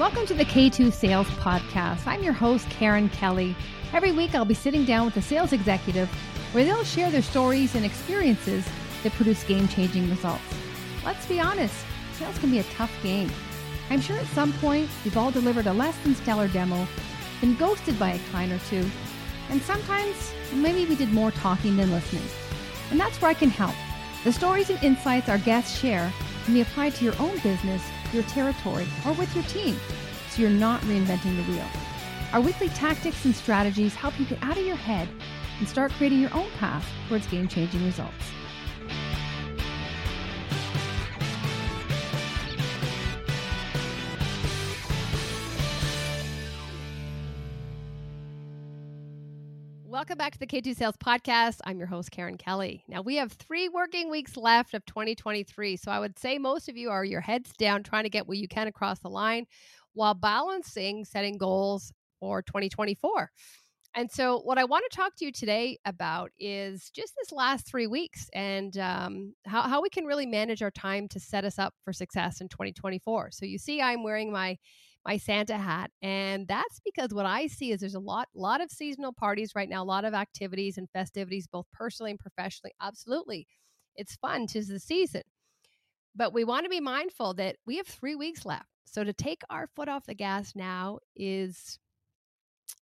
Welcome to the K2 Sales Podcast. I'm your host, Karen Kelly. Every week, I'll be sitting down with a sales executive where they'll share their stories and experiences that produce game changing results. Let's be honest, sales can be a tough game. I'm sure at some point we've all delivered a less than stellar demo, been ghosted by a client or two, and sometimes maybe we did more talking than listening. And that's where I can help. The stories and insights our guests share can be applied to your own business, your territory, or with your team, so you're not reinventing the wheel. Our weekly tactics and strategies help you get out of your head and start creating your own path towards game changing results. Welcome back to the K2 Sales Podcast. I'm your host, Karen Kelly. Now, we have three working weeks left of 2023. So, I would say most of you are your heads down trying to get what you can across the line while balancing setting goals for 2024. And so, what I want to talk to you today about is just this last three weeks and um, how, how we can really manage our time to set us up for success in 2024. So, you see, I'm wearing my my Santa hat. And that's because what I see is there's a lot, lot of seasonal parties right now, a lot of activities and festivities, both personally and professionally. Absolutely. It's fun. Tis the season. But we want to be mindful that we have three weeks left. So to take our foot off the gas now is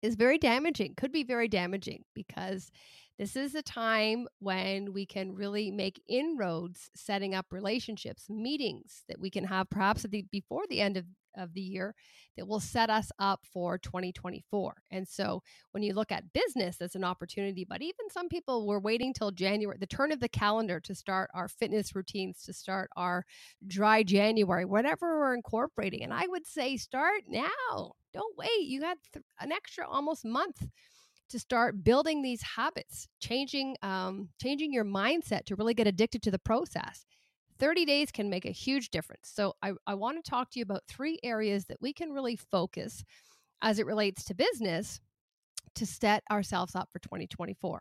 is very damaging, could be very damaging because this is a time when we can really make inroads setting up relationships, meetings that we can have perhaps the, before the end of of the year that will set us up for 2024. And so when you look at business, that's an opportunity. But even some people were waiting till January, the turn of the calendar to start our fitness routines, to start our dry January, whatever we're incorporating. And I would say start now. Don't wait. You got th- an extra almost month to start building these habits, changing um, changing your mindset to really get addicted to the process. 30 days can make a huge difference. So, I, I want to talk to you about three areas that we can really focus as it relates to business to set ourselves up for 2024.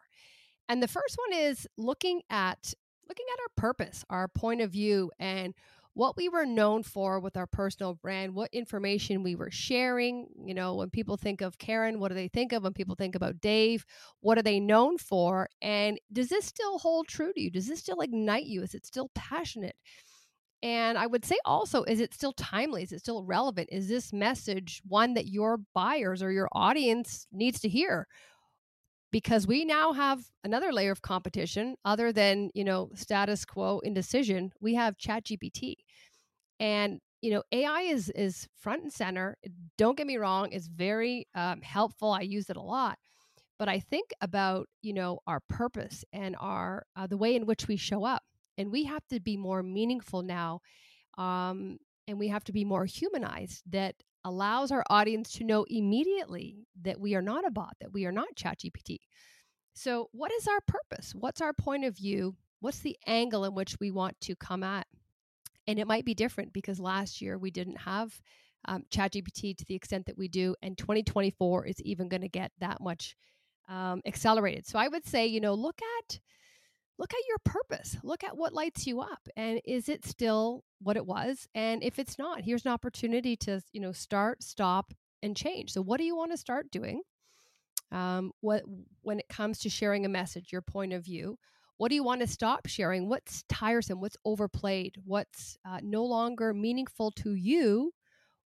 And the first one is looking at looking at our purpose, our point of view and what we were known for with our personal brand, what information we were sharing. You know, when people think of Karen, what do they think of? When people think about Dave, what are they known for? And does this still hold true to you? Does this still ignite you? Is it still passionate? And I would say also, is it still timely? Is it still relevant? Is this message one that your buyers or your audience needs to hear? Because we now have another layer of competition other than you know status quo indecision we have chat gpt and you know ai is is front and center. Don't get me wrong it's very um, helpful i use it a lot. But i think about you know our purpose and our uh, the way in which we show up. And we have to be more meaningful now um, and we have to be more humanized that allows our audience to know immediately that we are not a bot, that we are not ChatGPT. So, what is our purpose? What's our point of view? What's the angle in which we want to come at? And it might be different because last year we didn't have um, ChatGPT to the extent that we do, and 2024 is even going to get that much um, accelerated. So, I would say, you know, look at look at your purpose. Look at what lights you up. And is it still what it was? And if it's not, here's an opportunity to, you know, start, stop, and change. So what do you want to start doing? Um, what when it comes to sharing a message, your point of view, what do you want to stop sharing? What's tiresome? What's overplayed? What's uh, no longer meaningful to you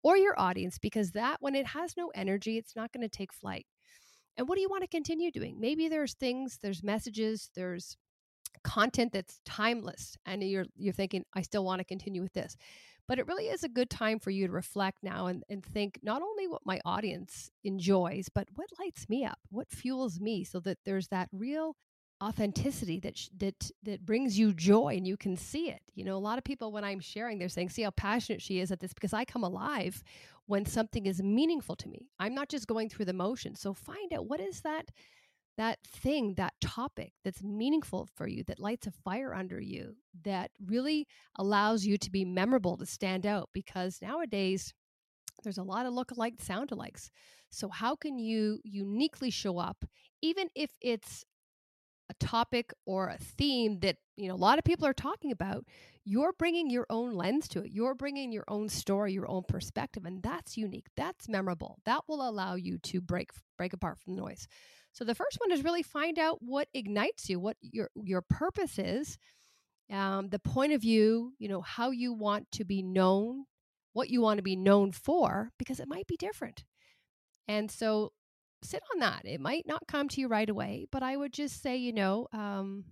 or your audience? Because that, when it has no energy, it's not going to take flight. And what do you want to continue doing? Maybe there's things, there's messages, there's content that's timeless and you're you're thinking i still want to continue with this. But it really is a good time for you to reflect now and, and think not only what my audience enjoys but what lights me up what fuels me so that there's that real authenticity that sh- that that brings you joy and you can see it. You know a lot of people when i'm sharing they're saying see how passionate she is at this because i come alive when something is meaningful to me. I'm not just going through the motions. So find out what is that that thing, that topic that's meaningful for you, that lights a fire under you, that really allows you to be memorable, to stand out. Because nowadays, there's a lot of look-alike, sound-alikes. So how can you uniquely show up, even if it's a topic or a theme that you know a lot of people are talking about you're bringing your own lens to it. You're bringing your own story your own perspective and that's unique. That's memorable. That will allow you to break break apart from the noise. So the first one is really find out what ignites you what your your purpose is um, the point of view you know how you want to be known what you want to be known for because it might be different. And so sit on that. It might not come to you right away, but I would just say, you know, um,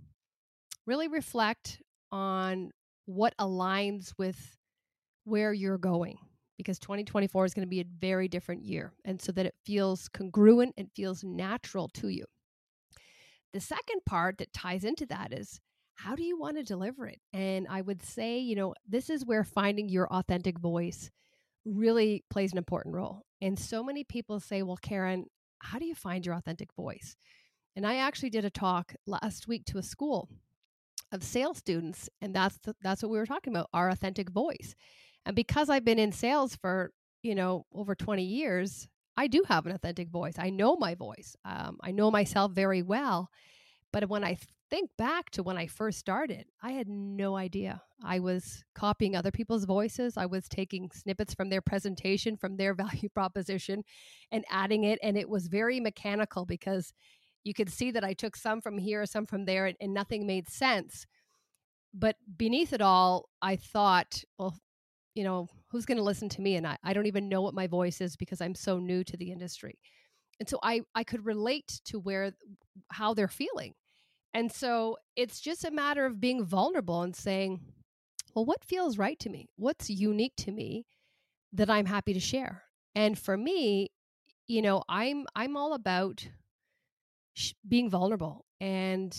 really reflect on what aligns with where you're going because 2024 is going to be a very different year. And so that it feels congruent and feels natural to you. The second part that ties into that is how do you want to deliver it? And I would say, you know, this is where finding your authentic voice really plays an important role. And so many people say, well, Karen, how do you find your authentic voice? And I actually did a talk last week to a school of sales students, and that's the, that's what we were talking about, our authentic voice. And because I've been in sales for you know over 20 years, I do have an authentic voice. I know my voice. Um, I know myself very well. But when I think back to when I first started, I had no idea. I was copying other people's voices. I was taking snippets from their presentation, from their value proposition, and adding it. And it was very mechanical because you could see that I took some from here, some from there, and, and nothing made sense. But beneath it all, I thought, well, you know, who's going to listen to me? And I, I don't even know what my voice is because I'm so new to the industry. And so I, I could relate to where, how they're feeling and so it's just a matter of being vulnerable and saying, well, what feels right to me? What's unique to me that I'm happy to share? And for me, you know, I'm I'm all about sh- being vulnerable and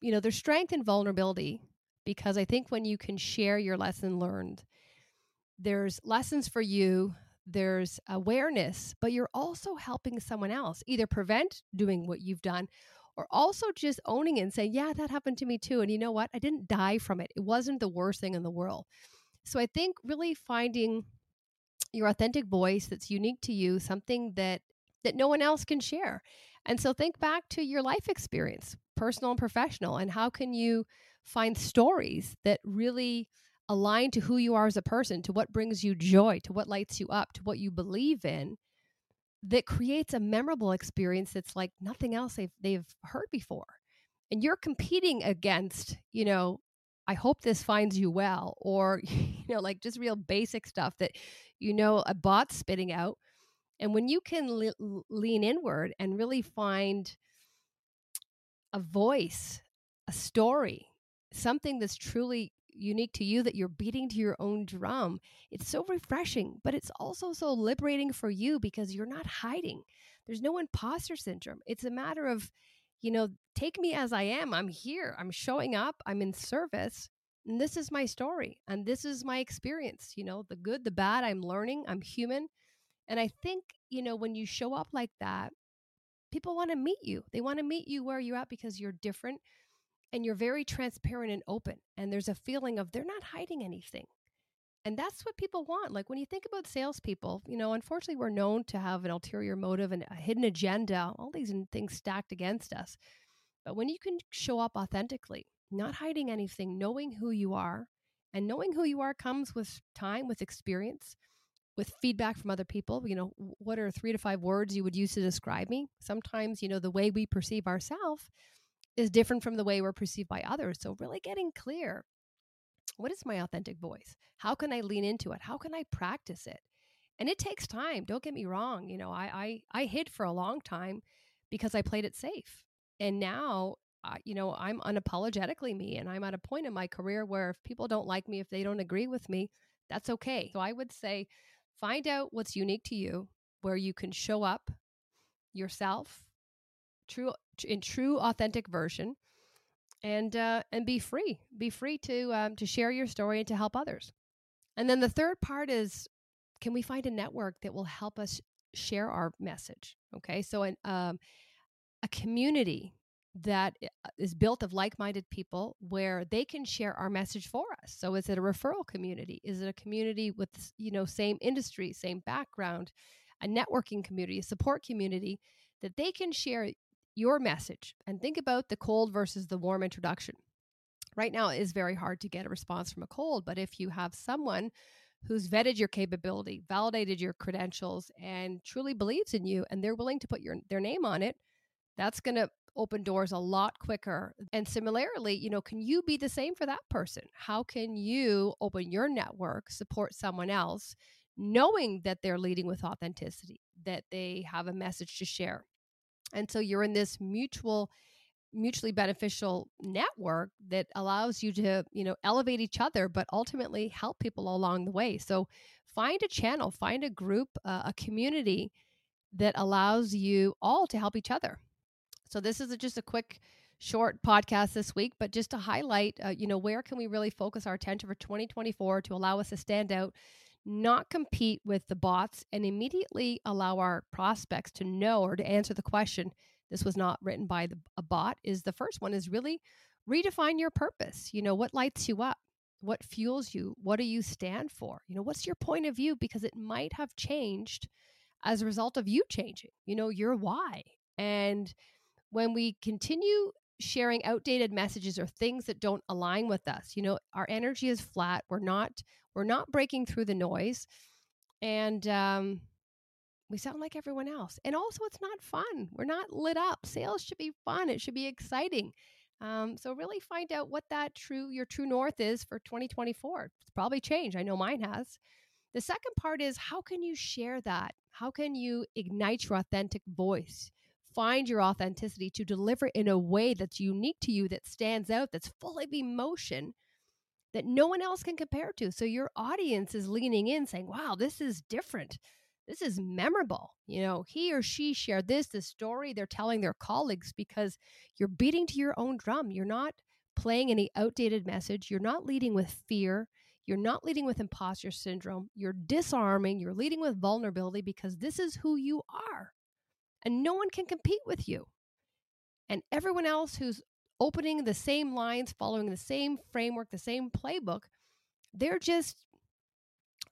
you know, there's strength in vulnerability because I think when you can share your lesson learned, there's lessons for you, there's awareness, but you're also helping someone else either prevent doing what you've done or also just owning it and saying, yeah, that happened to me too. And you know what? I didn't die from it. It wasn't the worst thing in the world. So I think really finding your authentic voice that's unique to you, something that that no one else can share. And so think back to your life experience, personal and professional, and how can you find stories that really align to who you are as a person, to what brings you joy, to what lights you up, to what you believe in, that creates a memorable experience that's like nothing else they've they've heard before. And you're competing against, you know, I hope this finds you well, or you know, like just real basic stuff that you know a bot's spitting out. And when you can le- lean inward and really find a voice, a story, something that's truly unique to you that you're beating to your own drum. It's so refreshing, but it's also so liberating for you because you're not hiding. There's no imposter syndrome. It's a matter of, you know, take me as I am. I'm here. I'm showing up. I'm in service. And this is my story. And this is my experience. You know, the good, the bad. I'm learning. I'm human. And I think, you know, when you show up like that, people want to meet you. They want to meet you where you're at because you're different and you're very transparent and open and there's a feeling of they're not hiding anything. And that's what people want like when you think about salespeople you know unfortunately we're known to have an ulterior motive and a hidden agenda all these things stacked against us. But when you can show up authentically not hiding anything knowing who you are and knowing who you are comes with time with experience with feedback from other people you know what are three to five words you would use to describe me? Sometimes you know the way we perceive ourselves is different from the way we're perceived by others. So, really getting clear what is my authentic voice? How can I lean into it? How can I practice it? And it takes time. Don't get me wrong. You know, I I, I hid for a long time because I played it safe. And now, uh, you know, I'm unapologetically me. And I'm at a point in my career where if people don't like me, if they don't agree with me, that's okay. So I would say find out what's unique to you, where you can show up yourself, true in true authentic version and uh, and be free be free to um, to share your story and to help others. And then the third part is can we find a network that will help us share our message? Okay so an, um, a community that uh, built of like-minded people where they can share our message for us. So is it a referral community? Is it a community with you know same industry same background a networking community a support community that they can share your message and think about the cold versus the warm introduction. Right now, it is very hard to get a response from a cold, but if you have someone who's vetted your capability, validated your credentials, and truly believes in you, and they're willing to put your their name on it, that's going to open doors a lot quicker. And similarly, you know, can you be the same for that person? How can you open your network, support someone else, knowing that they're leading with authenticity, that they have a message to share? And so you're in this mutual mutually beneficial network that allows you to you know elevate each other but ultimately help people along the way. So find a channel find a group uh, a community that allows you all to help each other. So this is a, just a quick short podcast this week, but just to highlight, uh, you know, where can we really focus our attention for 2024 to allow us to stand out, not compete with the bots, and immediately allow our prospects to know or to answer the question. This was not written by the, a bot. Is the first one is really redefine your purpose. You know, what lights you up? What fuels you? What do you stand for? You know, what's your point of view? Because it might have changed as a result of you changing. You know, your why and when we continue sharing outdated messages or things that don't align with us you know our energy is flat we're not we're not breaking through the noise and um we sound like everyone else and also it's not fun we're not lit up sales should be fun it should be exciting um, so really find out what that true your true north is for 2024 it's probably changed i know mine has. The second part is how can you share that? How can you ignite your authentic voice? Find your authenticity to deliver in a way that's unique to you, that stands out, that's full of emotion that no one else can compare to. So your audience is leaning in saying, wow, this is different. This is memorable. You know, he or she shared this, the story they're telling their colleagues because you're beating to your own drum. You're not playing any outdated message. You're not leading with fear. You're not leading with imposter syndrome. You're disarming. You're leading with vulnerability because this is who you are and no one can compete with you. And everyone else who's opening the same lines, following the same framework, the same playbook, they're just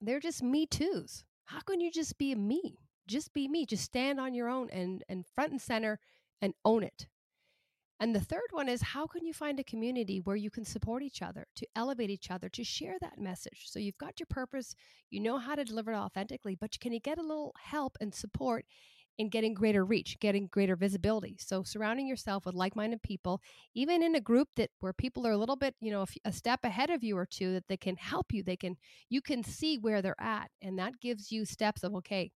they're just me too's. How can you just be a me? Just be me. Just stand on your own and and front and center and own it. And the third one is how can you find a community where you can support each other, to elevate each other, to share that message? So you've got your purpose, you know how to deliver it authentically, but can you get a little help and support in getting greater reach, getting greater visibility. So surrounding yourself with like-minded people, even in a group that where people are a little bit, you know, a, step ahead of you or two that they can help you, they can you can see where they're at and that gives you steps of okay,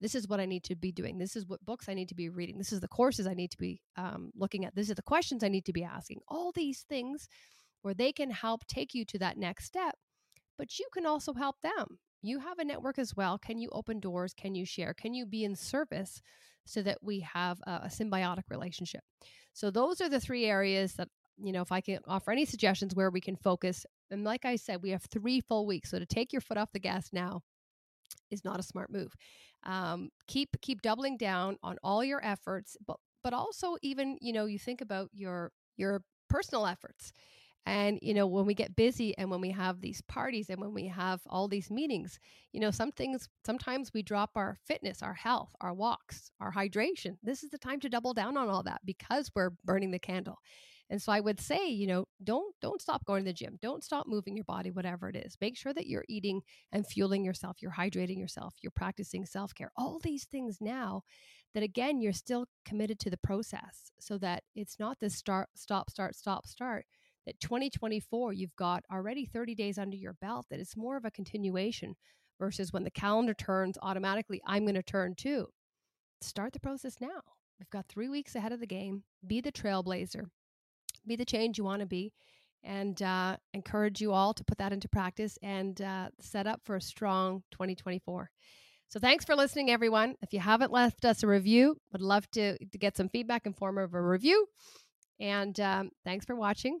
this is what I need to be doing. This is what books I need to be reading. This is the courses I need to be um, looking at. This is the questions I need to be asking. All these things where they can help take you to that next step, but you can also help them you have a network as well. Can you open doors? Can you share? Can you be in service so that we have a, a symbiotic relationship? So, those are the three areas that, you know, if I can offer any suggestions where we can focus. And like I said, we have three full weeks. So, to take your foot off the gas now is not a smart move. Um, keep keep doubling down on all your efforts, but but also even you know you think about your your personal efforts and, you know, when we get busy and when we have these parties and when we have all these meetings, you know, some things, sometimes we drop our fitness, our health, our walks, our hydration. This is the time to double down on all that because we're burning the candle. And so I would say, you know, don't don't stop going to the gym. Don't stop moving your body whatever it is. Make sure that you're eating and fueling yourself, you're hydrating yourself, you're practicing self-care. All these things now that again you're still committed to the process so that it's not this start stop start stop start that 2024, you've got already 30 days under your belt, that it's more of a continuation versus when the calendar turns automatically, I'm going to turn too. Start the process now. We've got three weeks ahead of the game. Be the trailblazer, be the change you want to be, and uh, encourage you all to put that into practice and uh, set up for a strong 2024. So thanks for listening, everyone. If you haven't left us a review, would love to, to get some feedback in form of a review. And um, thanks for watching